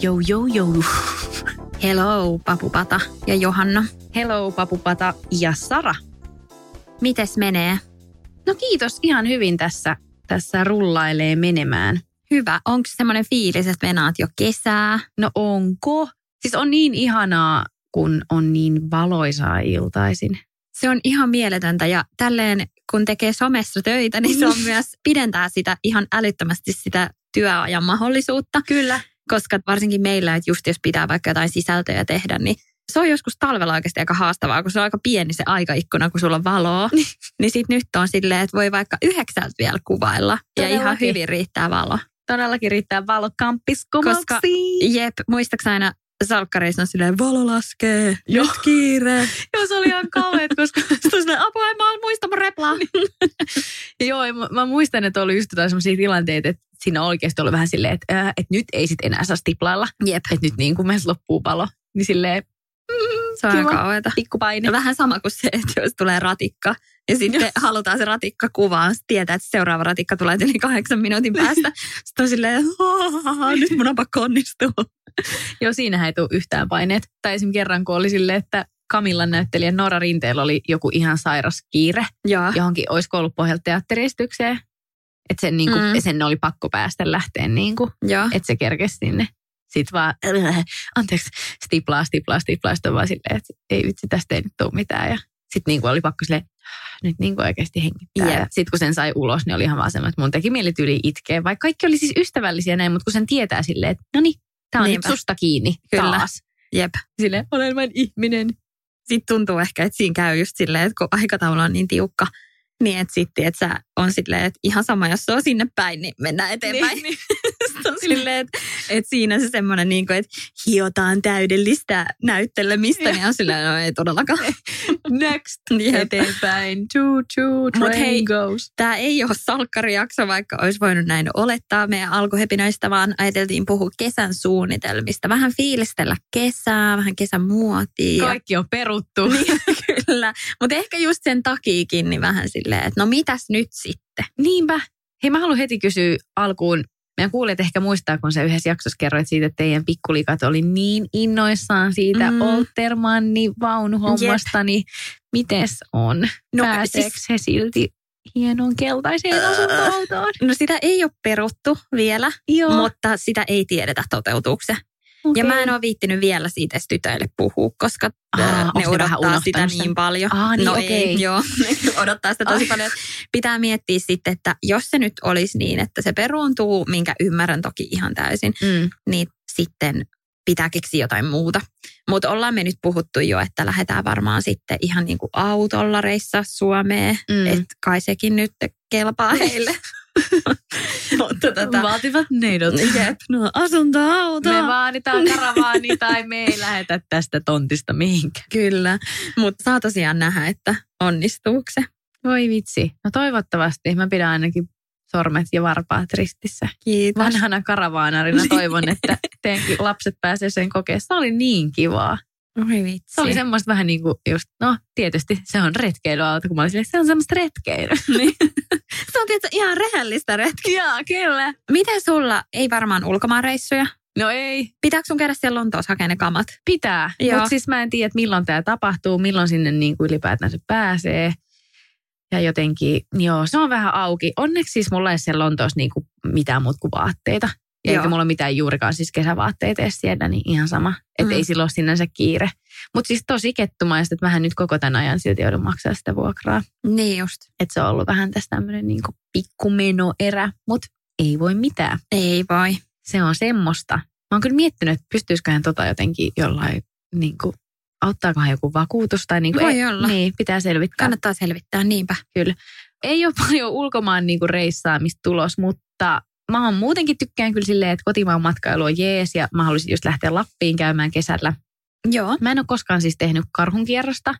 Jou, jou, jou. Hello, Papupata ja Johanna. Hello, Papupata ja Sara. Mites menee? No kiitos, ihan hyvin tässä, tässä rullailee menemään. Hyvä. Onko semmoinen fiilis, että venaat jo kesää? No onko? Siis on niin ihanaa, kun on niin valoisaa iltaisin. Se on ihan mieletöntä ja tälleen kun tekee somessa töitä, niin se on myös pidentää sitä ihan älyttömästi sitä työajan mahdollisuutta. Kyllä. Koska varsinkin meillä, että just jos pitää vaikka jotain sisältöjä tehdä, niin se on joskus talvella oikeasti aika haastavaa, kun se on aika pieni se aikaikkuna, kun sulla on valoa. niin sit nyt on silleen, että voi vaikka yhdeksältä vielä kuvailla. Ja ihan Todellakin. hyvin riittää valo. Todellakin riittää valo Koska, jep, muistaaks aina salkkareissa on silleen, valo laskee, nyt kiire. Joo, se oli ihan kauheat, koska Sitten silleen, apua, en mä muista mun replaa. Ja joo, mä, mä muistan, että oli just jotain sellaisia tilanteita, että siinä oikeasti ollut vähän silleen, että, ää, että nyt ei sit enää saa stiplailla. Jep, Että nyt niin kuin meiltä loppuu palo. Niin silleen, se on Kiva. aika kauheeta. pikkupaine. Vähän sama kuin se, että jos tulee ratikka ja sitten halutaan se ratikka kuvaan, sitten tietää, että seuraava ratikka tulee yli kahdeksan minuutin päästä. Sitten on silleen, "Aah, nyt mun on pakko onnistua. Joo, siinähän ei tule yhtään paineet. Tai esimerkiksi kerran, kun oli silleen, että Kamillan näyttelijä Nora Rinteellä oli joku ihan sairas kiire Joo. johonkin olisiko ollut pohjalta teatteristykseen. Että sen, niin kuin, Mm. sen oli pakko päästä lähteen, niin kuin, Joo. että se kerkesi sinne. Sitten vaan, anteeksi, stiplaa, stiplaa, stiplaa. Sitten vaan silleen, että ei vitsi, tästä ei nyt tule mitään. Ja sitten niin kuin oli pakko silleen, "Ah, nyt niin kuin oikeasti hengittää. Ja Sitten kun sen sai ulos, niin oli ihan vaan semmoinen, että mun teki mieli tyyli itkeä. Vaikka kaikki oli siis ystävällisiä näin, mutta kun sen tietää silleen, että no niin, tämä on Niinpä. nyt susta kiinni Kyllä. taas. Jep. Silleen, olen vain ihminen. Sitten tuntuu ehkä, että siinä käy just silleen, että kun aikataulu on niin tiukka, niin että sitten, että sä on silleen, että ihan sama, jos se on sinne päin, niin mennään eteenpäin. Niin, niin. On silleen, että, että siinä se semmoinen, niin kuin, että hiotaan täydellistä näyttelemistä, niin on silleen, no ei todellakaan. Next. Eteenpäin. Choo choo, Mut train hei, goes. Tämä ei ole salkkarijakso, vaikka olisi voinut näin olettaa meidän alkuhepinöistä, vaan ajateltiin puhua kesän suunnitelmista. Vähän fiilistellä kesää, vähän kesän muotia. Kaikki on peruttu. Niin, kyllä. Mutta ehkä just sen takiikin niin vähän silleen, että no mitäs nyt sitten? Niinpä. Hei, mä haluan heti kysyä alkuun. Meidän kuulijat ehkä muistaa, kun sä yhdessä jaksossa kerroit siitä, että teidän pikkulikat oli niin innoissaan siitä Mm. Oltermanni vaunuhommasta, niin mites on? No, Pääseekö siis- he silti hienoon keltaiseen asuntoautoon? No sitä ei ole peruttu vielä, Joo. mutta sitä ei tiedetä toteutuuko se. Ja mä en ole viittinyt vielä siitä edes tytöille puhua, koska Aa, ne ne vähän odottaa sitä unohtanut sen? niin paljon. Aa, niin, no okei. ei, joo, ne odottaa sitä tosi Ai. paljon. Pitää miettiä sitten, että jos se nyt olisi niin, että se peruuntuu, minkä ymmärrän toki ihan täysin, Mm. niin sitten pitää keksiä jotain muuta. Mutta ollaan me nyt puhuttu jo, että lähdetään varmaan sitten ihan niin kuin autolla reissaa Suomeen. Mm. Että kai sekin nyt kelpaa heille. Mutta tota, Vaativat neidot. jep, no asuntoauto. Me vaaditaan karavaani tai me ei lähetä tästä tontista mihinkään. Kyllä, mutta saa tosiaan nähdä, että onnistuuko se. Voi vitsi. No toivottavasti. Mä pidän ainakin sormet ja varpaat ristissä. Kiitos. Vanhana karavaanarina toivon, että teidänkin lapset pääsee sen kokeen. Se oli niin kivaa. Oi vitsi. Se oli semmoista vähän niin kuin just, no tietysti se on retkeilyauto, kun mä olin silleen, se on semmoista retkeilyä. niin. se on tietysti ihan rehellistä retkiä. Joo, kyllä. Miten sulla, ei varmaan ulkomaanreissuja? No ei, Pitääkö sun käydä siellä Lontoossa hakea ne kamat? pitää. Mutta siis mä en tiedä, milloin tämä tapahtuu, milloin sinne niin kuin ylipäätään se pääsee. Ja jotenkin, joo, se on vähän auki. Onneksi siis mulla ei siellä Lontoossa niin kuin mitään muuta kuin vaatteita. Ja eikä mulla ole mitään juurikaan siis kesävaatteita edes siellä, niin ihan sama. Että Mm. ei sillä ole sinänsä kiire. Mutta siis tosi kettumaista, että vähän nyt koko tämän ajan silti joudun maksaa sitä vuokraa. Niin just. Että se on ollut vähän tästä tämmöinen niin pikkumenoerä, mutta ei voi mitään. Ei voi. Se on semmoista. Mä oon kyllä miettinyt, että pystyisiköhän tota jotenkin jollain niin kuin auttaakohan joku vakuutus tai niin kuin, Voi ei, olla. Niin, pitää selvittää. Kannattaa selvittää, niinpä. Kyllä. Ei ole paljon ulkomaan niin kuin reissaamista tulos, mutta mä oon muutenkin tykkään kyllä silleen, että kotimaan matkailu on jees ja mä haluaisin just lähteä Lappiin käymään kesällä. Joo. Mä en ole koskaan siis tehnyt karhunkierrosta.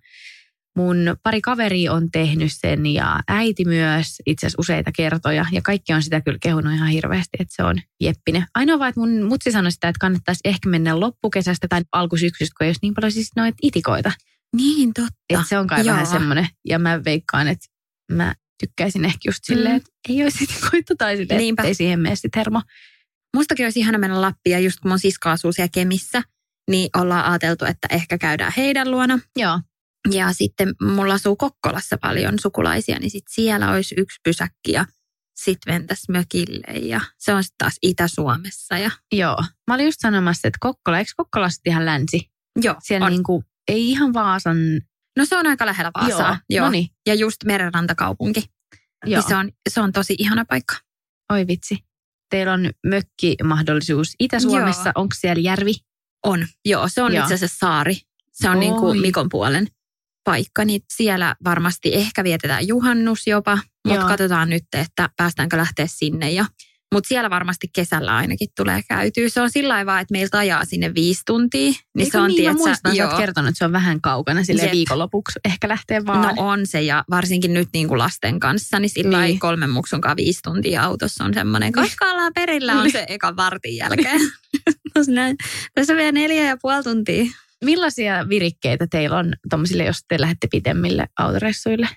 Mun pari kaveri on tehnyt sen ja äiti myös itse asiassa useita kertoja. Ja kaikki on sitä kyllä kehunut ihan hirveästi, että se on jeppinen. Ainoa vaan, että mun mutsi sanoi sitä, että kannattaisi ehkä mennä loppukesästä tai alkusyksystä, kun ei olisi niin paljon siis noita itikoita. Niin, totta. Että se on kai Joo. vähän semmoinen. Ja mä veikkaan, että mä tykkäisin ehkä just silleen, Mm. että ei olisi itikoita tai silleen, Niinpä. että ei siihen mene sit hermo. Mustakin olisi ihana mennä Lappiin ja just kun mun sisko asuu siellä Kemissä, niin ollaan ajateltu, että ehkä käydään heidän luona. Joo. Ja sitten mulla asuu Kokkolassa paljon sukulaisia, niin sitten siellä olisi yksi pysäkki ja sitten mentäs mökille ja se on sitten taas Itä-Suomessa. Ja, Joo. Mä olin just sanomassa, että Kokkola, eikö Kokkola sitten ihan länsi? joo, Siellä on. niinku, ei ihan Vaasan. No se on aika lähellä Vaasaa. Joo. No niin. Ja just merenrantakaupunki. Joo. Niin se, on, se on tosi ihana paikka. Oi vitsi. Teillä on mökkimahdollisuus Itä-Suomessa. Joo. Onko siellä järvi? On, joo. Se on Joo. itse asiassa saari. Se on niin kuin Mikon puolen paikka, niin siellä varmasti ehkä vietetään juhannus jopa, mutta katsotaan nyt, että päästäänkö lähteä sinne. Ja, mutta siellä varmasti kesällä ainakin tulee käytyä. Se on sillä lailla vaan, että meiltä ajaa sinne viisi tuntia. Niin Eikö se on, niin, mä tiedätkö, muistan, sä joo. oot kertonut, että se on vähän kaukana sille Jep. viikonlopuksi ehkä lähtee vaan. No on se ja varsinkin nyt niin kuin lasten kanssa, niin sillä Niin. niin. kolmen muksunkaan viisi tuntia autossa on semmoinen, koska ollaan perillä on se eka vartin jälkeen. Tässä on vielä neljä ja puoli tuntia. Millaisia virikkeitä teillä on tommosille, jos te lähdette pitemmille autoreissuille?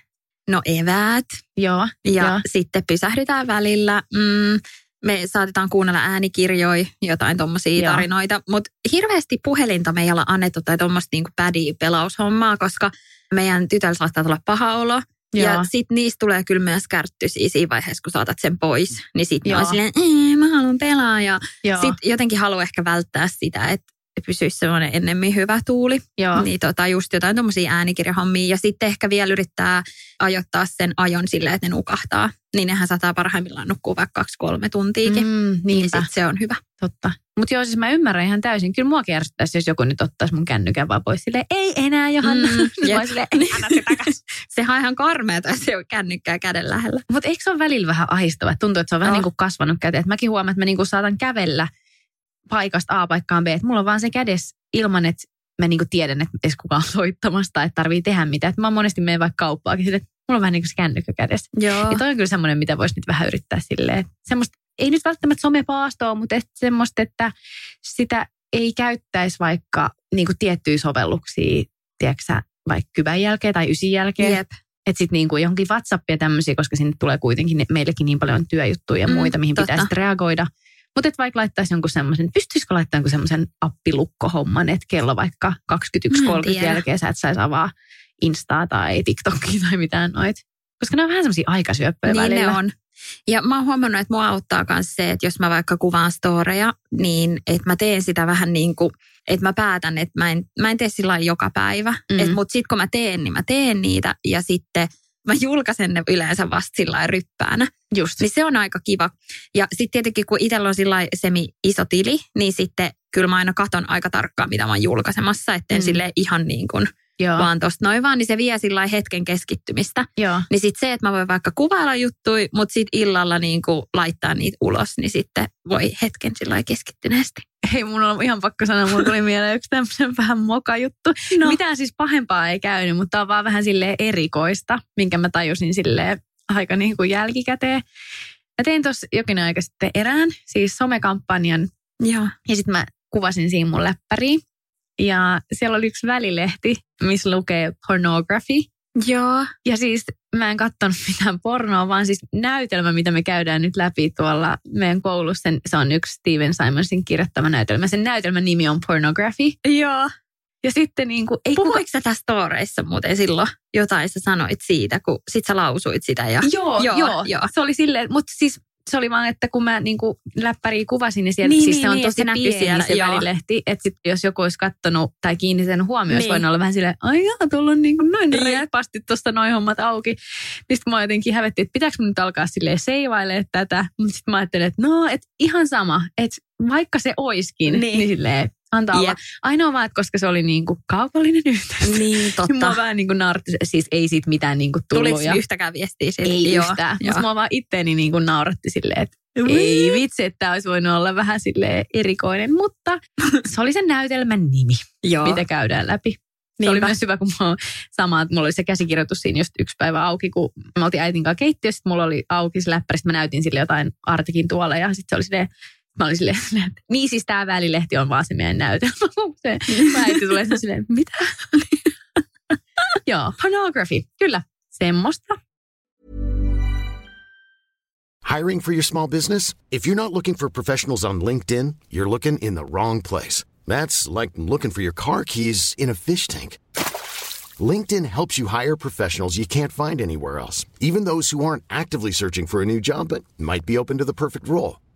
No eväät Joo. ja Joo. sitten pysähdytään välillä. Mm, me saatetaan kuunnella äänikirjoja, jotain tuommoisia tarinoita, mutta hirveästi puhelinta me ei olla annettu tai tuommoista niinku pädiä pelaushommaa, koska meidän tytöllä saattaa tulla paha olo. Joo. Ja sitten niistä tulee kyllä myös kärttyisiä siinä vaiheessa, kun saatat sen pois. Niin sitten on silleen, "Ee, mä haluan pelaa. Ja sitten jotenkin haluan ehkä välttää sitä, että pysyisi semmoinen ennemmin hyvä tuuli. Joo. Niin tota, just jotain tuommoisia äänikirjahommia. Ja sitten ehkä vielä yrittää ajoittaa sen ajon silleen, että ne nukahtaa. Niin nehän saattaa parhaimmillaan nukkua vaikka kaksi-kolme tuntiikin. Mm, niin sit se on hyvä. totta. Mutta joo, siis mä ymmärrän ihan täysin. Kyllä mua kärsittäisi, jos joku nyt ottaisi mun kännykän vaan pois. Silleen, ei enää Johanna. Mm, mä silleen, ei, anna se. Sehän on ihan karmeata, jos se on kännykkää käden lähellä. Mutta eikö se ole välillä vähän ahistava? Tuntuu, että se on vähän Oh. niin kuin kasvanut käteen. Et mäkin huomaan, että mä niin kuin saatan kävellä paikasta A paikkaan B. Et mulla on vaan se kädessä ilman, että mä niin kuin tiedän, että edes kukaan on soittamasta, että tarvii tehdä mitään. Et mä monesti menen vaikka kauppaakin sille, että mulla on vähän niin kuin se kännykkä kädessä. Joo. Ja toi on kyllä semmoinen, mitä voisi nyt vähän yrittää silleen. että Semmoista, ei nyt välttämättä somepaastoa, mutta et semmoista, että sitä ei käyttäisi vaikka niin kuin tiettyjä sovelluksia, tiedätkö vaikka kyvän jälkeen tai ysin jälkeen. Jep. Että sitten niinku johonkin WhatsAppia tämmöisiä, koska sinne tulee kuitenkin meillekin niin paljon työjuttuja ja Mm, muita, mihin totta. pitää sitten reagoida. Mutta että vaikka laittaisi jonkun semmoisen, pystyisikö laittamaan jonkun semmoisen appilukkohomman, että kello vaikka 21.30 tiedä. jälkeen sä et saisi avaa Instaa tai TikTokia tai mitään noit. Koska ne on vähän semmoisia aikasyöppöjä Niin välillä. ne on. Ja mä oon huomannut, että mua auttaa myös se, että jos mä vaikka kuvaan storeja, niin että mä teen sitä vähän niin kuin, että mä päätän, että mä en, mä en tee sillä joka päivä. Mm. Mm. Mutta sitten kun mä teen, niin mä teen niitä ja sitten mä julkaisen ne yleensä vasta sillä ryppäänä. Just. Niin se on aika kiva. Ja sitten tietenkin kun itsellä on sillä semi iso tili, niin sitten kyllä mä aina katon aika tarkkaan, mitä mä oon julkaisemassa, etten Mm. sille ihan niin kuin Joo. vaan tosta noin vaan, niin se vie sillä hetken keskittymistä. Joo. Niin sitten se, että mä voin vaikka kuvailla juttui, mutta sitten illalla niin kuin laittaa niitä ulos, niin sitten voi hetken sillä keskittyneesti. Hei, mun on ihan pakko sanoa, mulla tuli mieleen yksi tämmöinen vähän moka juttu. No. Mitään siis pahempaa ei käynyt, mutta on vaan vähän sille erikoista, minkä mä tajusin sille aika niin kuin jälkikäteen. Mä tein tuossa jokin aika sitten erään, siis somekampanjan, Joo. ja sitten mä kuvasin siinä mun läppäriin. Ja siellä oli yksi välilehti, missä lukee pornography. Joo. Ja siis mä en katsonut mitään pornoa, vaan siis näytelmä, mitä me käydään nyt läpi tuolla meidän koulussa. sen- Se on yksi Steven Simonsin kirjoittama näytelmä. Sen näytelmän nimi on Pornography. Joo. Ja sitten niin kuin, ei Puhuiko sä tässä storeissa muuten silloin jotain sä sanoit siitä, kun sit sä lausuit sitä ja... Joo, joo, Joo, joo. joo. Se oli silleen, mutta siis se oli vaan, että kun mä niin kuin läppäriä kuvasin, niin, sieltä, Niin, siis niin, se on niin, tosi se pieni siellä, se joo. välilehti. Että sit, jos joku olisi kattonut tai kiinnittänyt huomioon, niin. Voinut olla vähän silleen, ai jaa, tuolla on niin kuin noin reippaasti tuosta noin hommat auki. Niin sitten mä jotenkin hävettiin, että pitääkö mun nyt alkaa silleen seivailemaan tätä. Mutta sitten mä ajattelin, että no, että ihan sama, että vaikka se oiskin, Niin. niin silleen, antaa olla. Jep. Ainoa vaan, että koska se oli niin kuin kaupallinen yhteys. Niin, Niin mua totta. vähän niin kuin nauratti, siis ei siitä mitään niin kuin tullut. Tuliko ja yhtäkään viestiä siitä? ei Joo, yhtään. joo. Mutta mua vaan itteeni niin kuin nauratti silleen, että ei vitsi, että tämä olisi voinut olla vähän sille erikoinen, mutta se oli sen näytelmän nimi, Joo. mitä käydään läpi. Se oli Niinpä. myös hyvä, kun mulla sama, että mulla oli se käsikirjoitus siinä just yksi päivä auki, kun me oltiin äitin kanssa keittiössä, mulla oli auki se läppäri, mä näytin sille jotain artikin tuolla ja sitten se oli silleen, mä olin silleen, niin siis tämä välilehti on vaan se meidän näytelmä. se, silleen, mitä? Joo, pornography, kyllä, semmoista. Hiring for your small business? If you're not looking for professionals on LinkedIn, you're looking in the wrong place. That's like looking for your car keys in a fish tank. LinkedIn helps you hire professionals you can't find anywhere else, even those who aren't actively searching for a new job but might be open to the perfect role.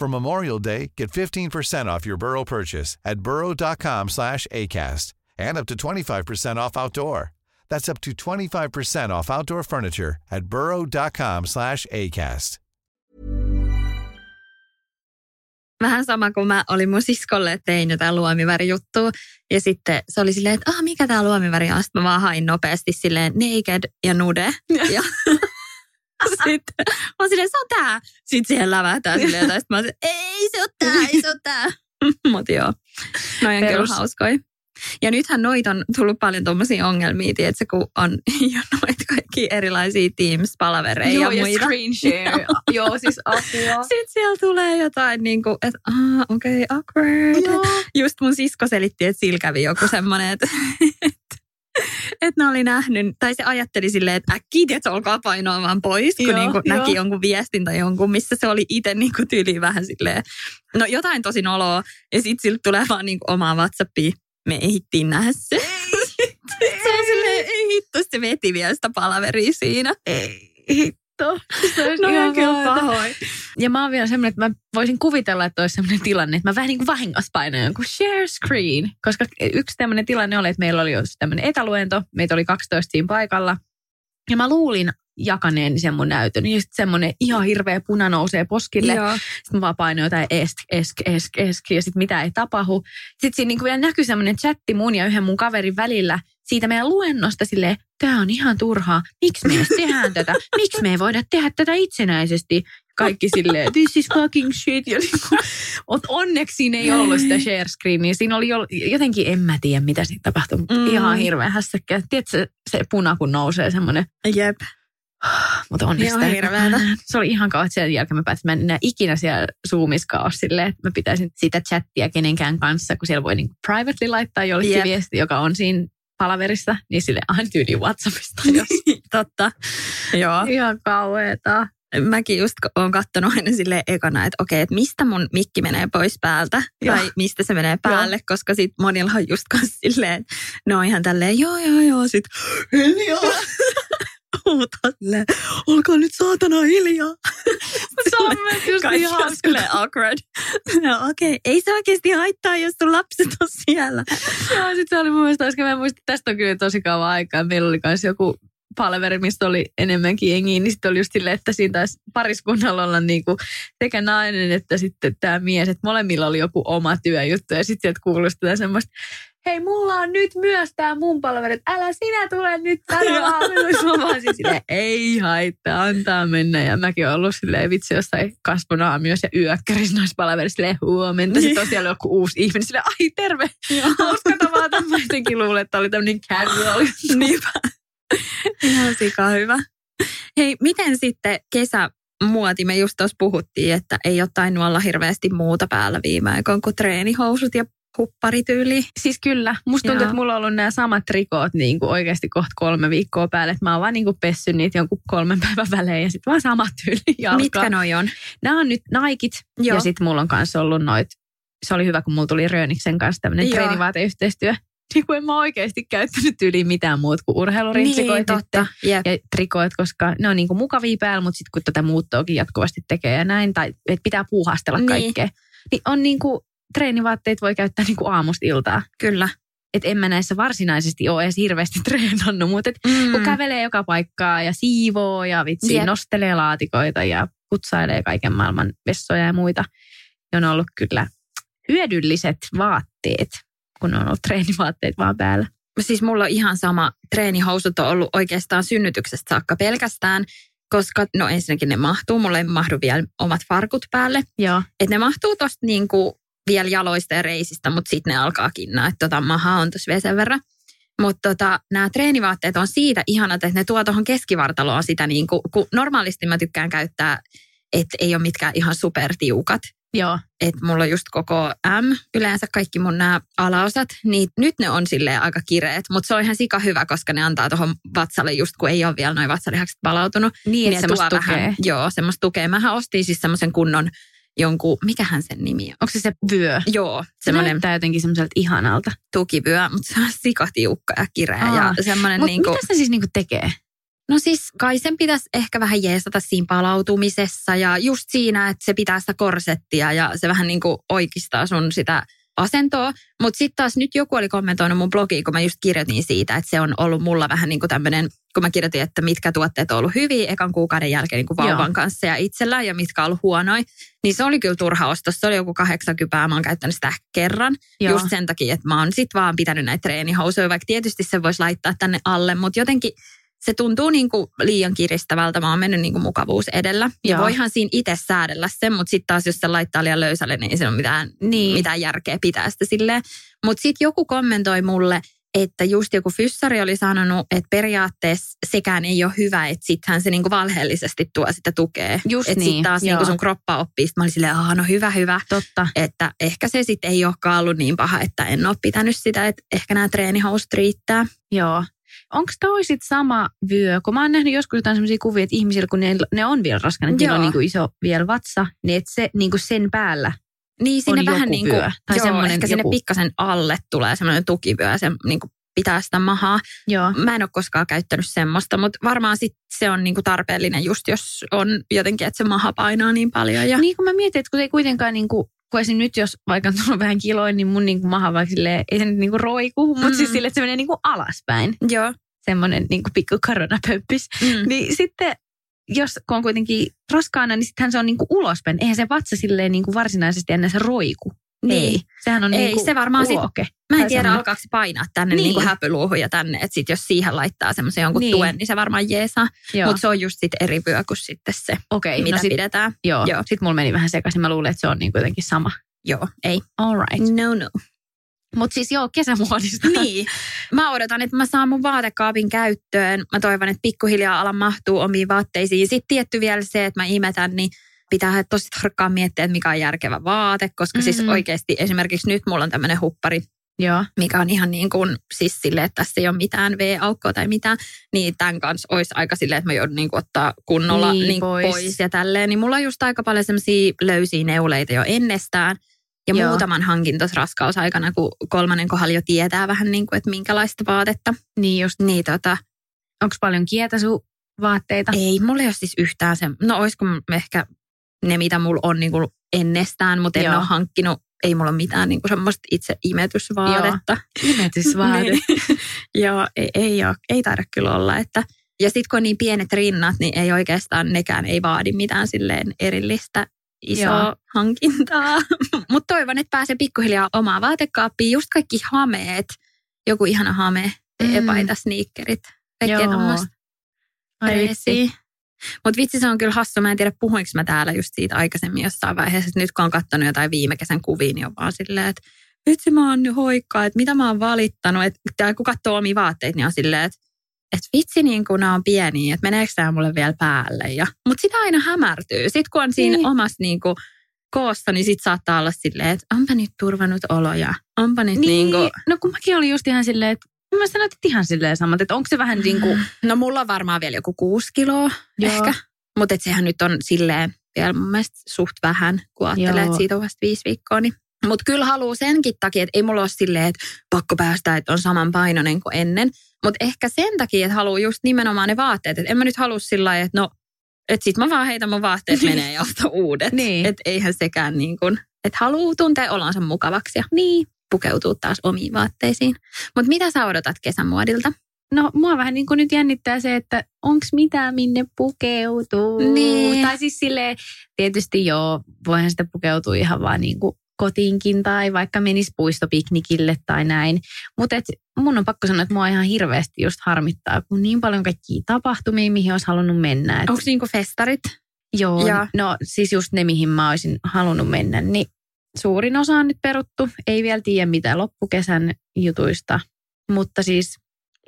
For Memorial Day, get 15% off your Burrow purchase at burrow.com slash ACAST and up to 25% off outdoor. That's up to 25% off outdoor furniture at burrow.com slash ACAST. Vähän sama kuin mä olin mun siskolle, että tein jotain luomivärijuttua. Ja sitten se oli silleen, että ah, mikä tää luomiväri on. Sitten mä vaan hain nopeasti silleen naked ja nude. Ja sitten mä silleen, se on tää. Sitten siihen lävähtää silleen jotain. Sitten mä silleen, ei se on tää, ei se on tää. Mutta joo, noi on Perus. kyllä hauskoja. Ja nythän noita on tullut paljon tuommoisia ongelmia, tiedätkö, kun on jo noita kaikki erilaisia Teams-palavereja Joo, ja ja muita. screen share. Joo, siis apua. Sitten siellä tulee jotain niin kuin, että ah, okei, okay, awkward. Joo. Just mun sisko selitti, että sillä kävi joku semmoinen, että, että, ne oli nähnyt, tai se ajatteli silleen, että äkkiä, että olkaa painoa vaan pois, kun Joo, niin kuin näki jonkun viestin tai jonkun, missä se oli itse niin kuin tyyliin vähän silleen, no jotain tosi noloa, ja sitten siltä tulee vaan niin kuin omaa WhatsAppia, me ehittiin nähdä se. se on silleen, ei hitto, se veti vielä sitä palaveria siinä. Ei hitto. Se olisi No ihan kyllä pahoin. Ja mä oon vielä semmoinen, että mä voisin kuvitella, että olisi semmoinen tilanne, että mä vähän niin kuin vahingossa painan jonkun share screen. Koska yksi tämmöinen tilanne oli, että meillä oli just tämmöinen etäluento, meitä oli 12 siinä paikalla. Ja mä luulin jakaneeni sen mun näytön. Ja sitten semmoinen ihan hirveä puna nousee poskille. Joo. Sitten mä vaan painoin jotain esk, esk, esk, esk, ja sitten mitä ei tapahdu. Sitten siinä niinku vielä näkyi semmoinen chatti mun ja yhden mun kaverin välillä siitä meidän luennosta silleen, tämä on ihan turhaa, miksi me edes tehdään tätä, miksi me ei voida tehdä tätä itsenäisesti. Kaikki silleen, this is fucking shit. Ja niinku, ot onneksi siinä ei ollut sitä share screenia. Siinä oli jo, jotenkin, en mä tiedä mitä siitä tapahtui, mutta Mm. ihan hirveän hässäkkä. Tiedätkö se, se puna, kun nousee semmoinen, Jep. mutta onneksi sitä- hirveetä. Se oli ihan kauan, että sen jälkeen mä päätin, mä en enää ikinä siellä Zoomissa ole silleen, että mä pitäisin sitä chattia kenenkään kanssa, kun siellä voi niin privately laittaa jollekin Jep. viesti, joka on siinä palaverissa, niin sille aina tyyli WhatsAppista. Jos. Totta. Joo. ihan kauheeta. Mäkin just oon kattonut aina silleen ekana, että okei, että mistä mun mikki menee pois päältä Joo. tai mistä se menee päälle, koska sit monilla on just silleen, ne on ihan tälleen, joo joo joo, sit hiljaa. Huutaa silleen, olkaa nyt saatana hiljaa. Se on myös just ihan silleen awkward. No okei, ei se oikeasti haittaa, jos sun lapset on siellä. Joo, sit se oli mun mielestä, koska mä en muista, tästä on kyllä tosi kauan aikaa. Meillä oli myös joku palveri, mistä oli enemmänkin jengiä, niin sitten oli just silleen, että siinä taisi pariskunnalla olla niinku sekä nainen että sitten tämä mies, että molemmilla oli joku oma työjuttu ja sitten sieltä kuului sitä semmoista, hei mulla on nyt myös tämä mun palveri, että älä sinä tule nyt tänne aamulla. Mä vaan siis silleen, ei haittaa, antaa mennä. Ja mäkin olen ollut silleen vitsi jossain kasvonaamiossa ja yökkärissä noissa palaverissa silleen huomenta. Sitten on siellä joku uusi ihminen silleen, ai terve. Hauska tavata. Mä jotenkin luulen, että oli tämmöinen casual. Niinpä. Ihan sika hyvä. Hei, miten sitten kesämuoti? Me just tuossa puhuttiin, että ei ole tainnut olla hirveästi muuta päällä viime aikoina kuin treenihousut ja hupparityyli. Siis kyllä. Musta tuntuu, Joo. että mulla on ollut nämä samat trikoot niin kuin oikeasti kohta kolme viikkoa päälle. Että mä oon vaan niin kuin pessy niitä jonkun kolmen päivän välein ja sitten vaan samat tyyli jalka. Mitkä noi on? Nämä on nyt Nikit Joo. ja sitten mulla on kanssa ollut noit se oli hyvä, kun mulla tuli Rööniksen kanssa tämmöinen treenivaateyhteistyö. Niin kuin en mä oikeasti käyttänyt yli mitään muuta kuin urheilurintsikoit niin, totta. Jep. ja trikoit, koska ne on niin kuin mukavia päällä, mutta sitten kun tätä muuttoakin jatkuvasti tekee ja näin, tai että pitää puuhastella Niin. kaikkea, niin on niin kuin, treenivaatteet voi käyttää niin kuin aamusta iltaa. Kyllä. Et en mä näissä varsinaisesti ole edes hirveästi treenannut, mutta et Mm. kun kävelee joka paikkaa ja siivoo ja vitsi Jep. nostelee laatikoita ja putsailee kaiken maailman vessoja ja muita, niin on ollut kyllä hyödylliset vaatteet, kun on ollut treenivaatteet vaan päällä. Siis mulla on ihan sama. Treenihousut on ollut oikeastaan synnytyksestä saakka pelkästään, koska no ensinnäkin ne mahtuu. Mulla ei mahdu vielä omat farkut päälle. Joo. Että ne mahtuu tosta niinku vielä jaloista ja reisistä, mutta sitten ne alkaa kinnaa. Että tota maha on tuossa vielä sen verran. Mutta tota, nämä treenivaatteet on siitä ihanat, että ne tuo tuohon keskivartaloon sitä, niinku, kun normaalisti mä tykkään käyttää, että ei ole mitkään ihan supertiukat. Joo. Että mulla on just koko M, yleensä kaikki mun nämä alaosat, niin nyt ne on silleen aika kireet, mutta se on ihan sika hyvä, koska ne antaa tuohon vatsalle just kun ei ole vielä noin vatsalihakset palautunut. Niin, Niin että tuo tukee. vähän, joo, semmoista tukea. Mähän ostin siis semmoisen kunnon jonkun, mikähän sen nimi on? Onko se se vyö? Joo, Se näyttää jotenkin semmoiselta ihanalta. tukivyö, mutta se on sikatiukka ja kireä. Aa. Ja semmoinen Mutta niinku, mitä se siis niinku tekee? no siis kai sen pitäisi ehkä vähän jeesata siinä palautumisessa ja just siinä, että se pitää sitä korsettia ja se vähän niin kuin oikistaa sun sitä asentoa. Mutta sitten taas nyt joku oli kommentoinut mun blogiin, kun mä just kirjoitin siitä, että se on ollut mulla vähän niin kuin tämmöinen, kun mä kirjoitin, että mitkä tuotteet on ollut hyviä ekan kuukauden jälkeen niin kuin vauvan Joo. kanssa ja itsellään ja mitkä on ollut huonoja. Niin se oli kyllä turha ostos. Se oli joku 80 mä oon käyttänyt sitä kerran. Joo. Just sen takia, että mä oon sit vaan pitänyt näitä treenihousuja, vaikka tietysti se voisi laittaa tänne alle, mutta jotenkin se tuntuu niin kuin liian kiristävältä. Mä oon mennyt niin kuin mukavuus edellä. Ja Joo. voihan siinä itse säädellä sen, mutta sitten taas jos se laittaa liian löysälle, niin ei se ole mitään, Niin. mitään järkeä pitää sitä silleen. Mutta sitten joku kommentoi mulle, että just joku fyssari oli sanonut, että periaatteessa sekään ei ole hyvä, että sittenhän se niinku valheellisesti tuo sitä tukea. Just että niin, sitten taas joo. niinku sun kroppa oppii. Mä olin silleen, no hyvä, hyvä. Totta. Että ehkä se sitten ei olekaan ollut niin paha, että en ole pitänyt sitä, että ehkä nämä treenihousut riittää. Joo. Onko toi sit sama vyö? Kun mä oon nähnyt joskus jotain sellaisia kuvia, että ihmisillä, kun ne, ne on vielä raskana, niillä on niinku iso vielä vatsa, niin että se niinku sen päällä. Niin sinne On vähän joku niin kuin, vyö. Tai joo, semmoinen ehkä sinne joku- pikkasen alle tulee semmoinen tukivyö, se niin kuin pitää sitä mahaa. Joo. Mä en ole koskaan käyttänyt semmoista, mutta varmaan sit se on niin kuin tarpeellinen just, jos on jotenkin, että se maha painaa niin paljon. Ja... Niin kun mä mietin, että kun se ei kuitenkaan niinku, kun esim. nyt jos vaikka on tullut vähän kiloin, niin mun niinku maha vaikka silleen, ei se nyt niinku roiku, mutta Mm. siis silleen, että se menee niinku alaspäin. Joo. Semmoinen niinku pikku koronapöppis. Mm. Niin sitten, jos kun on kuitenkin raskaana, niin sittenhän se on niinku ulospäin. Eihän se vatsa silleen niinku varsinaisesti ennen se roiku. Niin. Ei. Sehän on Ei, niinku se varmaan sit- uloke. Mä en tiedä, semmoinen- alkaako se painaa tänne Niin. niin. niin häpyluuhun ja tänne, että sit jos siihen laittaa semmoisen jonkun Niin. niin. tuen, niin se varmaan jeesaa. Mutta se on just sit eri vyö kuin sitten se, Okei, mitä no sit, pidetään. joo. joo. Sitten mulla meni vähän sekaisin. Mä luulen, että se on niinku jotenkin sama. Joo, ei. All right. No, no. Mutta siis joo, kesämuodista. Niin. Mä odotan, että mä saan mun vaatekaapin käyttöön. Mä toivon, että pikkuhiljaa alan mahtuu omiin vaatteisiin. Sitten tietty vielä se, että mä imetän, niin pitää tosi tarkkaan miettiä, että mikä on järkevä vaate. Koska mm-hmm. siis oikeasti esimerkiksi nyt mulla on tämmöinen huppari, joo. mikä on ihan niin kuin siis silleen, että tässä ei ole mitään V-aukkoa tai mitään. Niin tämän kanssa olisi aika silleen, että mä joudun niin kuin ottaa kunnolla Niin, niin, pois. pois. ja tälleen. Niin mulla on just aika paljon semmoisia löysiä neuleita jo ennestään. Ja Joo. Muutaman hankin tuossa raskausaikana, kun kolmannen kohdalla jo tietää vähän niin kuin, että minkälaista vaatetta. Niin just. Niin tota, Onko paljon kietasu-vaatteita? ei mulla ei ole siis yhtään se, no olisiko ehkä ne, mitä mulla on niin kuin ennestään, mutta en Joo. ole hankkinut, ei mulla ole mitään niin kuin semmoista itse imetysvaatetta. Imetysvaate. Niin. Joo, ei, ei, ole, ei taida kyllä olla. Että, ja sitten kun on niin pienet rinnat, niin ei oikeastaan nekään ei vaadi mitään silleen erillistä isoa Joo. Hankintaa. Mutta toivon, että pääsee pikkuhiljaa omaa vaatekaappiin. Just kaikki hameet, joku ihana hame, Mm. epaita, sneakerit, kaikkea Joo. Mutta vitsi, se on kyllä hassu. Mä en tiedä, puhuinko mä täällä just siitä aikaisemmin jossain vaiheessa. Että nyt kun on katsonut jotain viime kesän kuvia, niin on vaan silleen, että vitsi mä oon nyt hoikkaa, että mitä mä oon valittanut. Että kun katsoo omia vaatteita, niin on silleen, että että vitsi niin kun nämä on pieniä, että meneekö tämä mulle vielä päälle. Ja, mutta sitä aina hämärtyy. Sitten kun on siinä Niin. omassa niin kuin, koossa, niin sit saattaa olla silleen, että onpa nyt turvannut oloja. Onpa nyt niin, niin kuin, No kun mäkin olin just ihan silleen, että mä sanoin, että ihan silleen samat, että onko se vähän niin kuin, No mulla on varmaan vielä joku kuusi kiloa Joo. ehkä. Mutta sehän nyt on silleen vielä mun mielestä suht vähän, kun ajattelee, että siitä on vasta viisi viikkoa. Niin Mutta kyllä haluaa senkin takia, että ei mulla ole silleen, että pakko päästä, että on saman painoinen kuin ennen. Mutta ehkä sen takia, että haluaa just nimenomaan ne vaatteet. Että en mä nyt halua sillä lailla, että no, että sit mä vaan heitän mun vaatteet menee ja uudet. Niin. Että eihän sekään niin kuin, että haluaa tuntea olonsa mukavaksi ja Niin. Pukeutuu taas omiin vaatteisiin. Mutta mitä sä odotat kesämuodilta? No mua vähän niin kuin nyt jännittää se, että onko mitään minne pukeutuu. Niin. Tai siis silleen, tietysti joo, voihan sitä pukeutua ihan vaan niin kuin kotiinkin tai vaikka menisi puistopiknikille tai näin. Mutta mun on pakko sanoa, että mua ihan hirveästi just harmittaa, kun niin paljon kaikkia tapahtumia, mihin olisi halunnut mennä. Et, Onko niinku festarit? joo, Joo. no siis just ne, mihin mä olisin halunnut mennä, niin suurin osa on nyt peruttu. Ei vielä tiedä mitään loppukesän jutuista, mutta siis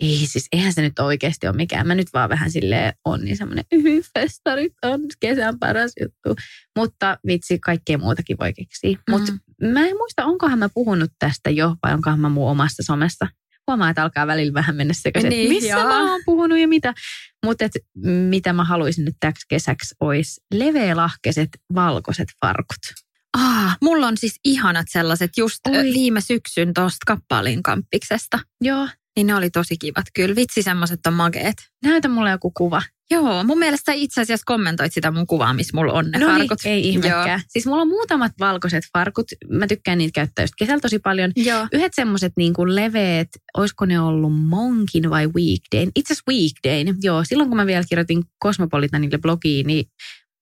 ei siis, eihän se nyt oikeasti ole mikään. Mä nyt vaan vähän silleen on niin semmoinen, festarit on kesän paras juttu. Mutta vitsi, kaikkea muutakin voi keksiä. Mutta mä en muista, onkohan mä puhunut tästä jo vai onkohan mä mun omassa somessa. Huomaa, että alkaa välillä vähän mennä sekaisin, niin, missä joo. mä oon puhunut ja mitä. Mutta mitä mä haluaisin nyt täksi kesäksi olisi leveälahkeiset valkoiset farkut. Ah, mulla on siis ihanat sellaiset just Oi. Viime syksyn tuosta kappalin kamppiksesta. Joo, Niin ne oli tosi kivat kyllä. Vitsi, semmoiset on makeet. näytä mulle joku kuva. Joo, mun mielestä itse asiassa kommentoit sitä mun kuvaa, missä mulla on ne No niin, farkut. ei ihmekään. Joo. Siis mulla on muutamat valkoiset farkut. Mä tykkään niitä käyttää just kesällä tosi paljon. Joo. Yhdet semmoiset niin kuin leveät, olisiko ne ollut Monkin vai Weekdayn? Itse asiassa Weekdayn, joo. Silloin kun mä vielä kirjoitin Cosmopolitanille blogiin, niin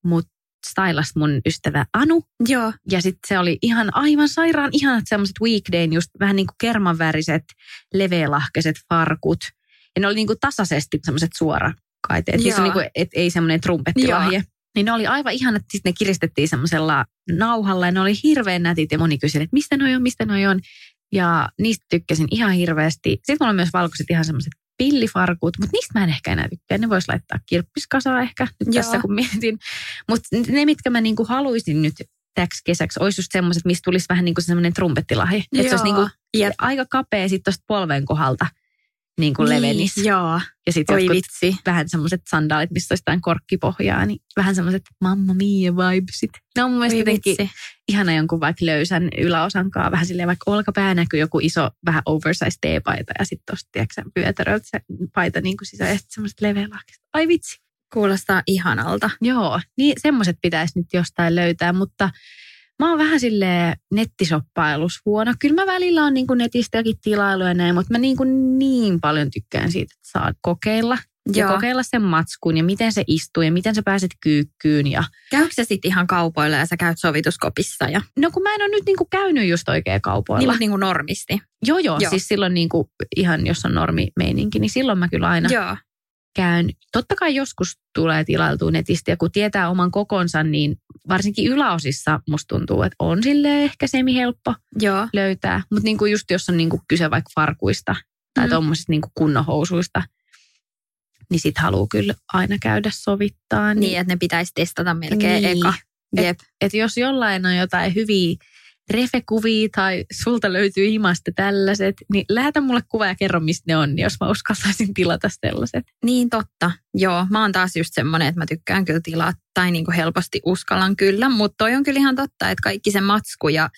mut stylasi mun ystävä Anu. Joo. Ja sitten se oli ihan aivan sairaan ihanat semmoiset Weekdayn, just vähän niin kuin kermanväriset, leveälahkeiset farkut. Ja ne oli niin kuin tasaisesti semmoiset suorakaiteet. Siis Joo. niin kuin, et ei semmoinen trumpettilahje. Niin ne oli aivan ihanat, sitten ne kiristettiin semmoisella nauhalla ja ne oli hirveän nätit ja moni kyseli, että mistä noi on, mistä noi on. Ja niistä tykkäsin ihan hirveästi. Sitten mulla on myös valkoiset ihan semmoiset pillifarkut, mutta niistä mä en ehkä enää tykkää. Ne vois laittaa kirppiskasaa ehkä nyt Joo. tässä kun mietin. Mutta ne, mitkä mä niinku haluaisin nyt täksi kesäksi, olisi just semmoiset, mistä tulisi vähän niin kuin semmoinen trumpettilahje. Että se olisi Joo. niinku Jep. aika kapea sitten tuosta polven kohdalta niin kuin levenis. Joo. Ja sitten jotkut vitsi. vähän semmoiset sandaalit, missä olisi jotain korkkipohjaa, niin vähän semmoiset mamma mia vibesit. Ne on mun mielestä jotenkin ihana jonkun vaikka löysän yläosankaan, vähän silleen vaikka olkapää näkyy joku iso, vähän oversized T-paita ja sitten tosta, tiedätkö pyötäröltä se paita niin kuin sisään ja sitten semmoiset leveälahkista. Ai vitsi. Kuulostaa ihanalta. Joo, niin semmoiset pitäisi nyt jostain löytää, mutta mä oon vähän sille nettisoppailus huono. Kyllä mä välillä on niin kuin netistäkin tilailu ja näin, mutta mä niin, kuin niin paljon tykkään siitä, että saa kokeilla. Ja Joo. kokeilla sen matskun ja miten se istuu ja miten sä pääset kyykkyyn. Ja... Käykö sä sitten ihan kaupoilla ja sä käyt sovituskopissa? Ja... No kun mä en ole nyt niin kuin käynyt just oikein kaupoilla. Niin, niin kuin normisti. Joo, joo, Joo. Siis silloin niin kuin ihan, jos on normimeininki, niin silloin mä kyllä aina Joo. käyn. Totta kai joskus tulee tilailtua netistä ja kun tietää oman kokonsa, niin varsinkin yläosissa musta tuntuu, että on sille ehkä semi-helppo Joo. löytää. Mutta niin kuin just jos on niin kuin kyse vaikka farkuista tai Mm. mm. tuommoisista niin kunnohousuista, niin sit haluaa kyllä aina käydä sovittaa. Niin, että ne pitäisi testata melkein Niin. eka. Jep. että jos jollain on jotain hyviä refekuvia tai sulta löytyy himasta tällaiset, niin lähetä mulle kuva ja kerro, mistä ne on, niin jos mä uskaltaisin tilata sellaiset. Niin totta. Joo, mä oon taas just semmoinen, että mä tykkään kyllä tilaa tai niin kuin helposti uskallan kyllä, mutta toi on kyllä ihan totta, että kaikki se matsku ja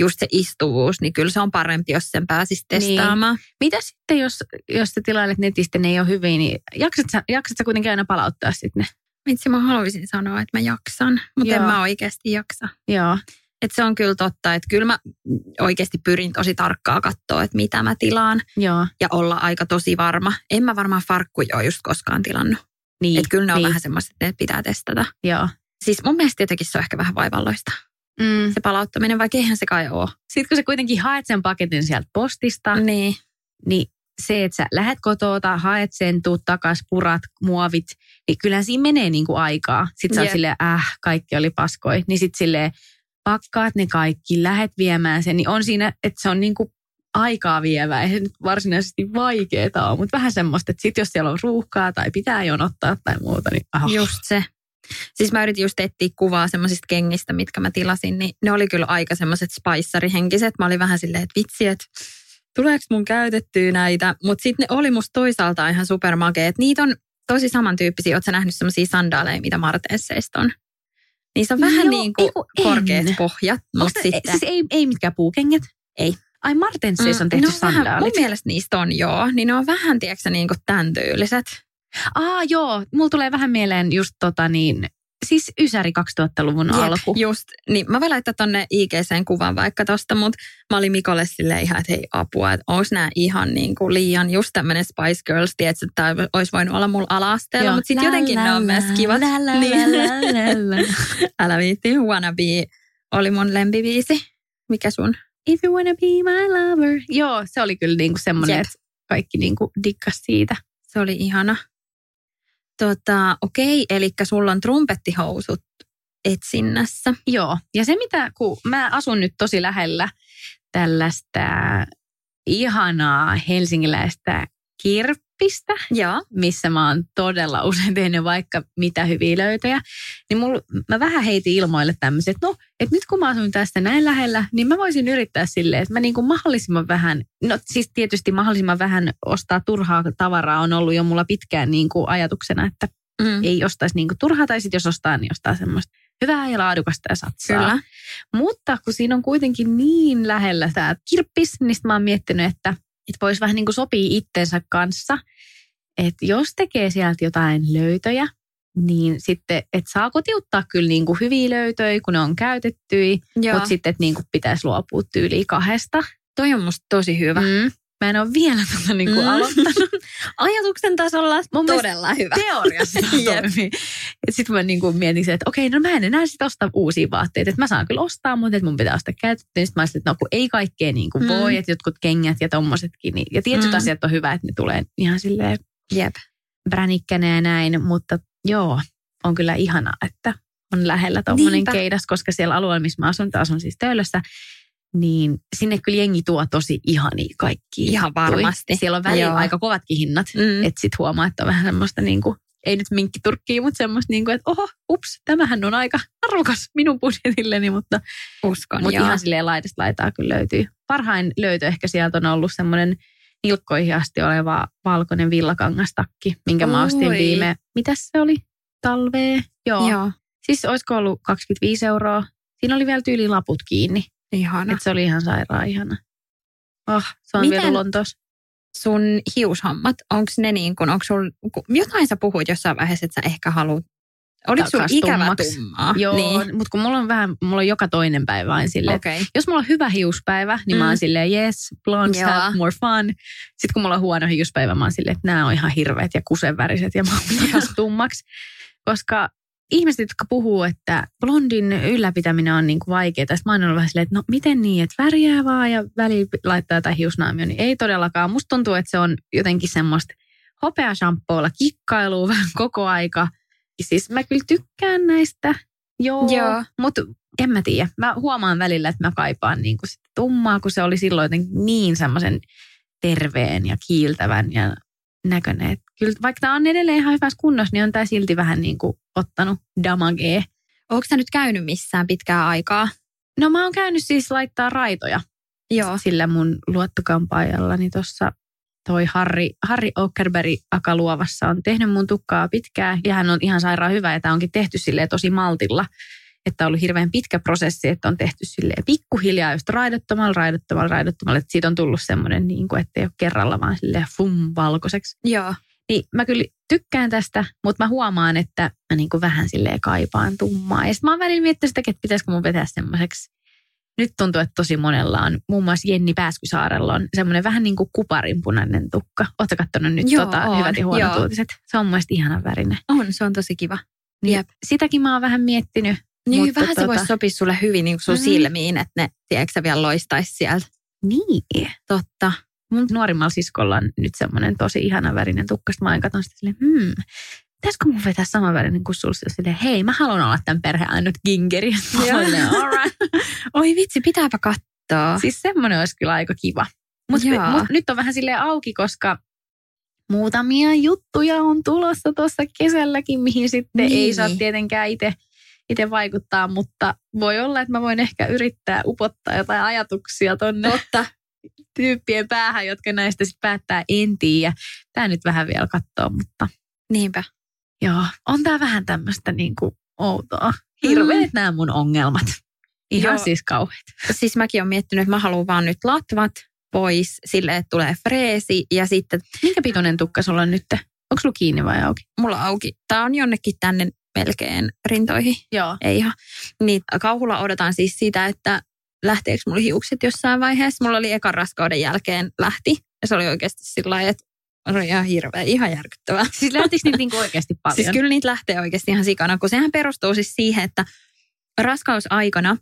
just se istuvuus, niin kyllä se on parempi, jos sen pääsisi Niin. testaamaan. Mitä sitten, jos, jos sä tilailet netistä ne ei ole hyviä, niin jaksat sä, jaksat sä kuitenkin aina palauttaa sitten ne? Vitsi, mä haluaisin sanoa, että mä jaksan, mutta en Joo. mä oikeasti jaksa. Joo. Et se on kyllä totta, että kyllä mä oikeasti pyrin tosi tarkkaa katsoa, että mitä mä tilaan Joo. ja olla aika tosi varma. En mä varmaan farkkuja ole just koskaan tilannut. Niin, Että kyllä ne on niin, vähän semmoiset, että ne pitää testata. Joo. Siis mun mielestä jotenkin se on ehkä vähän vaivalloista. Mm. Se palauttaminen, vaikka eihän se kai ole. Sitten kun sä kuitenkin haet sen paketin sieltä postista, Niin. niin se, että sä lähet kotoota, haet sen, tuut takas, purat, muovit, niin kyllähän siinä menee niin kuin aikaa. Sitten sä oot silleen, äh, kaikki oli paskoi. Niin sitten silleen, pakkaat ne kaikki, lähet viemään sen, niin on siinä, että se on niin kuin aikaa vievää. Ei se nyt varsinaisesti vaikeeta ole, mutta vähän semmoista, että sitten jos siellä on ruuhkaa tai pitää jonottaa tai muuta, niin ah. Just se. Siis mä yritin just etsiä kuvaa semmoisista kengistä, mitkä mä tilasin, niin ne oli kyllä aika semmoiset spaissarihenkiset. Mä olin vähän silleen, että vitsi, että tuleeko mun käytettyä näitä. Mutta sitten ne oli musta toisaalta ihan supermakeet. Niitä on tosi samantyyppisiä. Oletko nähnyt semmoisia sandaaleja, mitä Marteesseista on? Niin se on vähän Joo, niin kuin kun en. korkeat pohjat, mutta sitten... Siis ei, ei mitkään puukengät? Ei. Ai Martensseissa on tehty vähän, mun sandaalit. mielestä niistä on joo, niin ne on vähän, tiedätkö niin kuin tämän tyyliset. Aa joo, mulla tulee vähän mieleen just tota niin, siis Ysäri 2000-luvun Jep, alku. Just, niin mä voin laittaa tonne IGCen kuvan vaikka tosta, mutta mä olin Mikolle silleen ihan, että hei apua, että onko nämä ihan niin kuin liian just tämmöinen Spice Girls, tiedätkö, että tämä olisi voinut olla mulla ala-asteella, mutta sitten jotenkin ne on myös kivat. La, la, Niin. la, la, la. Älä viitti, Wannabe oli mun lempiviisi. Mikä sun? If you wanna be my lover. Joo, se oli kyllä niinku semmoinen, että kaikki niinku dikkas siitä. Se oli ihana. Tota, okei, eli sulla on trumpettihousut etsinnässä. Joo, ja se mitä, kun mä asun nyt tosi lähellä tällaista ihanaa helsingiläistä kirppistä, Joo. missä mä oon todella usein tehnyt vaikka mitä hyviä löytöjä, niin mulla, mä vähän heitin ilmoille tämmöiset, no, että nyt kun mä asun tästä näin lähellä, niin mä voisin yrittää silleen, että mä niin kuin mahdollisimman vähän, no siis tietysti mahdollisimman vähän ostaa turhaa tavaraa on ollut jo mulla pitkään niin kuin ajatuksena, että Mm. ei ostaisi niin kuin turhaa, tai sitten jos ostaa, niin ostaa semmoista hyvää ja laadukasta ja satsaa. Kyllä. Mutta kun siinä on kuitenkin niin lähellä tämä kirppis, niin mä oon miettinyt, että, että voisi vähän niin kuin sopii itsensä kanssa. Että jos tekee sieltä jotain löytöjä, niin sitten, että saa kotiuttaa kyllä niin kuin hyviä löytöjä, kun ne on käytettyjä, mutta sitten, että niin kuin pitäisi luopua tyyliin kahdesta. Toi on musta tosi hyvä. Mm. Mä en ole vielä tota niin kuin Mm. aloittanut. Ajatuksen tasolla Mun todella hyvä. Teoriassa toimii. Sitten mä niin kuin mietin se, että okei, no mä en enää sit osta uusia vaatteita. Että mä saan kyllä ostaa, mutta että mun pitää ostaa käytettyä. Sitten mä olisin, että no kun ei kaikkea niin kuin Mm. voi, että jotkut kengät ja tommosetkin. Niin, ja tietyt Mm. asiat on hyvä, että ne tulee ihan silleen Jep. bränikkänä ja näin. Mutta joo, on kyllä ihanaa, että on lähellä tommonen Niinpä. keidas, koska siellä alueella, missä mä asun, asun siis Töölössä, niin sinne kyllä jengi tuo tosi ihania kaikki. Ihan varmasti. Siellä on välillä Joo. aika kovatkin hinnat. Mm. Että sit huomaa, että on vähän semmoista niin kuin, ei nyt minkkiturkkiä, mutta semmoista niin kuin, että oho, ups, tämähän on aika arvokas minun budjetilleni, mutta, Uskon, mutta joo. ihan silleen laidasta laitaa kyllä löytyy. Parhain löytö ehkä sieltä on ollut semmoinen nilkkoihin asti oleva valkoinen villakangastakki, minkä mä ostin Oi. viime, mitäs se oli? Talvea? Joo. Joo. Siis olisiko ollut 25 euroa? Siinä oli vielä tyyli laput kiinni, Ihana. että se oli ihan sairaan ihana. Oh, se on Miten- vielä Lontoossa. Sun hiushommat, onko ne niin kuin, onko sul, jotain sä puhuit jossain vaiheessa, että sä ehkä haluat, oliko sulla Takas ikävä tummaa? Joo, Niin. mutta kun mulla on vähän, mulla on joka toinen päivä aina silleen. Okay. jos mulla on hyvä hiuspäivä, niin mä Mm. oon silleen, yes, blondes Joo. have more fun. Sitten kun mulla on huono hiuspäivä, mä oon silleen, että nämä on ihan hirveät ja kusenväriset ja mä oon tummaksi. Koska ihmiset, jotka puhuu, että blondin ylläpitäminen on niinku vaikeaa, sitten mä ollut vähän silleen, että no miten niin, että väriää vaan ja väliin laittaa jotain hiusnaamia, niin ei todellakaan. Musta tuntuu, että se on jotenkin semmoista hopeashampoolla kikkailua vähän koko aika. Siis mä kyllä tykkään näistä, joo, Joo. mutta en mä tiedä. Mä huomaan välillä, että mä kaipaan niinku sitä tummaa, kun se oli silloin jotenkin niin semmoisen terveen ja kiiltävän ja näköinen. Et Kyllä, vaikka tämä on edelleen ihan hyvässä kunnossa, niin on tämä silti vähän niin kuin ottanut damagea. Onko sä nyt käynyt missään pitkää aikaa? No mä oon käynyt siis laittaa raitoja Joo. sillä mun luottokampaajallani tuossa toi Harri, Harri Okerberg Akaluovassa on tehnyt mun tukkaa pitkään ja hän on ihan sairaan hyvä ja tämä onkin tehty silleen tosi maltilla. Että on ollut hirveän pitkä prosessi, että on tehty silleen pikkuhiljaa just raidottomalla, raidottomalla, raidottomalla. Että siitä on tullut semmoinen, niin kuin, että ei ole kerralla vaan silleen fum valkoiseksi. Joo. Niin mä kyllä tykkään tästä, mutta mä huomaan, että mä niin kuin vähän silleen kaipaan tummaa. Ja sitten mä oon välillä miettinyt sitä, että pitäisikö mun vetää semmoiseksi. Nyt tuntuu, että tosi monella on, muun muassa Jenni Pääskysaarella on semmoinen vähän niin kuin kuparinpunainen tukka. Oletko katsonut nyt Joo, tota, oon, hyvät ja huonot joo. uutiset? Se on mun mielestä ihanan värinen. On, se on tosi kiva. Niin Jep. Sitäkin mä oon vähän miettinyt. Niin Mutta vähän se tota- voisi sopia sulle hyvin niin sun Mm. silmiin, että ne, tiedätkö vielä loistaisi sieltä. Niin. Totta. Mun nuorimmalla siskolla on nyt semmoinen tosi ihana värinen tukka. Sitten mä aina katson sitä silleen, hmm, pitäisikö mun vetää sama värinen kuin sulla? Silleen, hei, mä haluan olla tämän perheen ainut gingeri. Right. Oi vitsi, pitääpä katsoa. Siis semmoinen olisi kyllä aika kiva. Mutta mut nyt on vähän sille auki, koska muutamia juttuja on tulossa tuossa kesälläkin, mihin sitten Niin. ei saa tietenkään itse itse vaikuttaa, mutta voi olla, että mä voin ehkä yrittää upottaa jotain ajatuksia tonne Totta. Tyyppien päähän, jotka näistä sitten päättää en tiedä. Tämä nyt vähän vielä katsoo, mutta Niinpä. joo, on tämä vähän tämmöistä niin kuin outoa Hirveet nämä mun ongelmat. Ihan Joo. siis kauheat. Siis mäkin olen miettinyt, että mä haluan vaan nyt latvat pois sille, että tulee freesi ja sitten Minkä pitoinen tukka sulla on nyt? Onko sulla kiinni vai auki? mulla on auki. Tää on jonnekin tänne melkein rintoihin, Joo. ei ihan. Niin kauhulla odotan siis sitä, että lähteekö mulla hiukset jossain vaiheessa. Mulla oli ekan raskauden jälkeen lähti ja se oli oikeasti sillä lailla, että oli ihan hirveä, ihan järkyttävää. Siis lähtikö niitä niinku oikeasti paljon? Siis kyllä niitä lähtee oikeasti ihan sikana, kun sehän perustuu siis siihen, että raskausaikana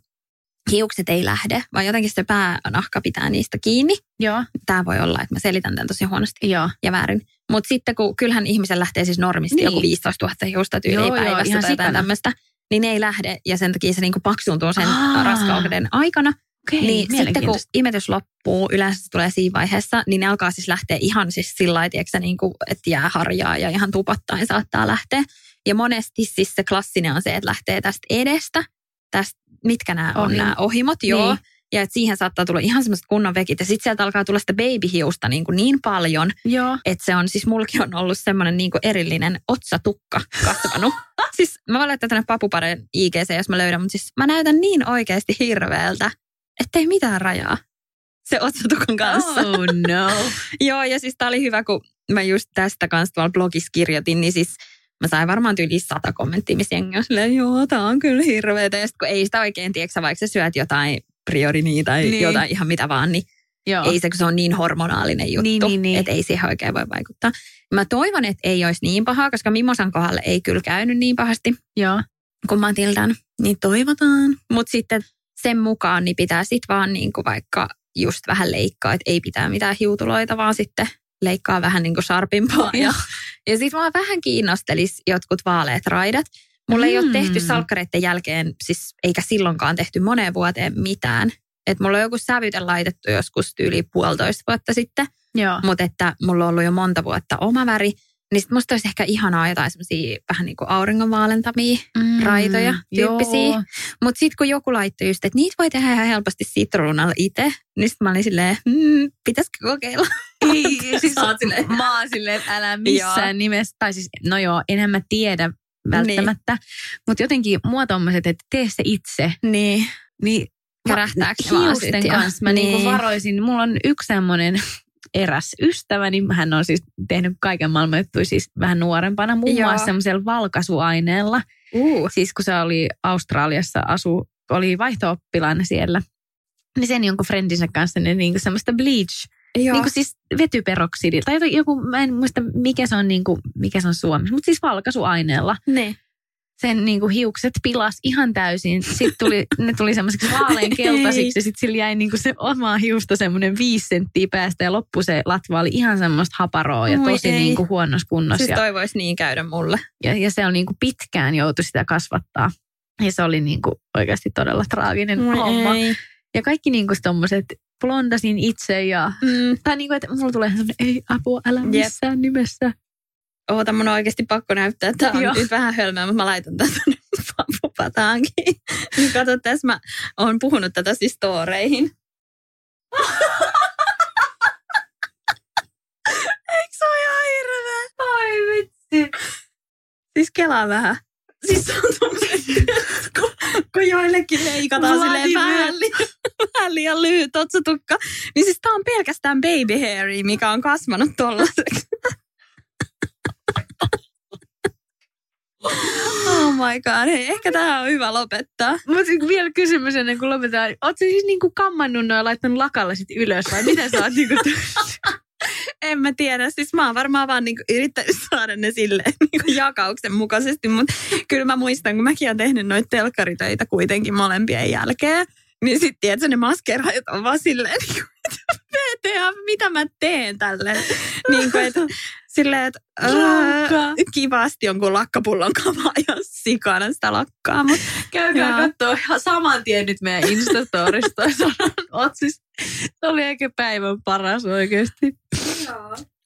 hiukset ei lähde, vaan jotenkin se päänahka pitää niistä kiinni. Joo. Tämä voi olla, että mä selitän tämän tosi huonosti Joo. ja väärin. Mutta sitten kun kyllähän ihmisen lähtee siis normisti Niin. joku 15 000 hiusta tyyliin Joo, joo, päivässä ihan tai jotain tämmöistä, niin ne ei lähde ja sen takia se niinku paksuuntuu sen Aa. raskauden aikana. Okei, niin sitten kun imetys loppuu, yleensä se tulee siinä vaiheessa, niin ne alkaa siis lähteä ihan siis sillä lailla, niin kuin, että jää harjaa ja ihan tupattaen saattaa lähteä. Ja monesti siis se klassinen on se, että lähtee tästä edestä, tästä, mitkä nämä on Ohim- nämä ohimot, joo. Ja että siihen saattaa tulla ihan semmoiset kunnon vekit. Ja sitten sieltä alkaa tulla sitä babyhiusta niin, kuin niin paljon, Joo. että se on, siis mullakin on ollut semmoinen niin kuin erillinen otsatukka kasvanut. siis mä voin laittaa tänne papupareen IGC, jos mä löydän, mutta siis mä näytän niin oikeasti hirveältä, ettei mitään rajaa se otsatukan kanssa. Oh no. Joo, ja siis tää oli hyvä, kun mä just tästä kanssa tuolla blogissa kirjoitin, niin siis mä sain varmaan yli sata kommenttia, missä jengi on silleen, joo, tää on kyllä hirveetä. Ja sit kun ei sitä oikein, tiedätkö, vaikka sä syöt jotain priorinia tai Niin. jotain ihan mitä vaan, niin Joo. ei se, kun se on niin hormonaalinen juttu, Niin, niin, niin. että ei siihen oikein voi vaikuttaa. Mä toivon, että ei olisi niin pahaa, koska Mimosan kohdalle ei kyllä käynyt niin pahasti Joo. kuin Matildan, niin toivotaan. Mutta sitten sen mukaan niin pitää sitten vaan niin kuin vaikka just vähän leikkaa, että ei pitää mitään hiutuloita, vaan sitten leikkaa vähän niin kuin sharpimpaa. Ja, ja sitten vaan vähän kiinnostelis jotkut vaaleat raidat. Mulla ei ole Mm. tehty salkkareiden jälkeen, siis eikä silloinkaan tehty moneen vuoteen mitään. Et mulla on joku sävyte laitettu joskus yli puolitoista vuotta sitten, Joo. mutta että mulla on ollut jo monta vuotta oma väri. Niin sit musta olisi ehkä ihanaa jotain semmoisia vähän niin kuin auringonvaalentamia Mm, raitoja tyyppisiä. Mutta sitten kun joku laittoi just, että niitä voi tehdä ihan helposti sitruunalla itse, niin sitten mä olin silleen, mm, pitäisikö kokeilla? Ei, siis silleen- mä oon silleen, että älä missään Joo. nimessä. Tai siis, no joo, enhän mä tiedä välttämättä. Mutta jotenkin mua tommoset, että tee se itse. Niin. Niin Kärähtääkö hiusten kanssa mä niin. Niin. varoisin. Mulla on yksi semmoinen eräs ystäväni, hän on siis tehnyt kaiken maailman juttuja siis vähän nuorempana, muun Joo. muassa semmoisella valkaisuaineella. Uh. Siis kun se oli Australiassa, asu, oli vaihto-oppilaana siellä, niin sen jonkun friendinsä kanssa ne niinku semmoista bleach, Joo. niinku siis vetyperoksidi, tai joku- mä en muista mikä se on, niinku, mikä se on suomessa, mutta siis valkaisuaineella. ne. Sen niinku hiukset pilas ihan täysin. Sitten tuli, ne tuli semmoiseksi vaalean keltaisiksi ja sitten sillä jäi niinku se oma hiusta semmoinen viisi senttiä päästä ja loppu se latva oli ihan semmoista haparoa ja Oi tosi ei. niinku huonossa kunnossa. Siis ja, toi voisi niin käydä mulle. ja, ja se on niinku pitkään joutu sitä kasvattaa. Ja se oli niinku oikeasti todella traaginen homma. ei. Ja kaikki niinku tommoset, blondasin itse ja... Mm. Tai niinku, että mulla tulee semmoinen, ei apua, älä Jep. missään nimessä. Oota, mun on oikeasti pakko näyttää. Tämä on Joo. nyt vähän hölmää, mutta mä laitan papupataankin. Niin kato, tässä mä oon puhunut tätä siis storeihin. Eikö se ole ihan hirveä? Ai vitsi. Siis kelaa vähän. Siis se on tommoset, kun, kun joillekin leikataan silleen vähän, li, vähän liian lyhyt otsatukka. Niin siis tää on pelkästään baby hairy, mikä on kasvanut tollaseksi. Oh my god, hei, ehkä tämä on hyvä lopettaa. Mutta vielä kysymys ennen kuin lopetetaan. Oletko siis niinku kammannut noin ja laittanut lakalla sit ylös vai miten sä oot niinku... En mä tiedä, siis mä oon varmaan vaan niinku yrittänyt saada ne silleen niinku jakauksen mukaisesti, mutta kyllä mä muistan, kun mäkin oon tehnyt noita telkkaritöitä kuitenkin molempien jälkeen, niin sitten tiedätkö, ne maskeraajat on vaan silleen, niin VTA, mitä mä teen tälle? Niin kuin, että silleen, että Lakkaa. kivasti jonkun lakkapullon kavaa ja sikana sitä lakkaa, mutta Käykää katsoa ihan saman tien nyt meidän Instastorista. Oot siis, se oli ehkä päivän paras oikeasti.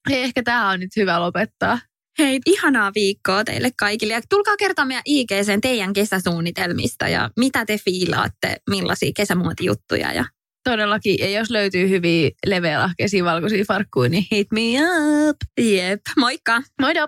Hei, ehkä tämä on nyt hyvä lopettaa. Hei, ihanaa viikkoa teille kaikille. Ja tulkaa kertoa meidän IGCn teidän kesäsuunnitelmista ja mitä te fiilaatte, millaisia kesämuotijuttuja. Ja Todellakin, ja jos löytyy hyviä leveälahkeisia valkoisia farkkuja, niin hit me up. jep, moikka! Moido!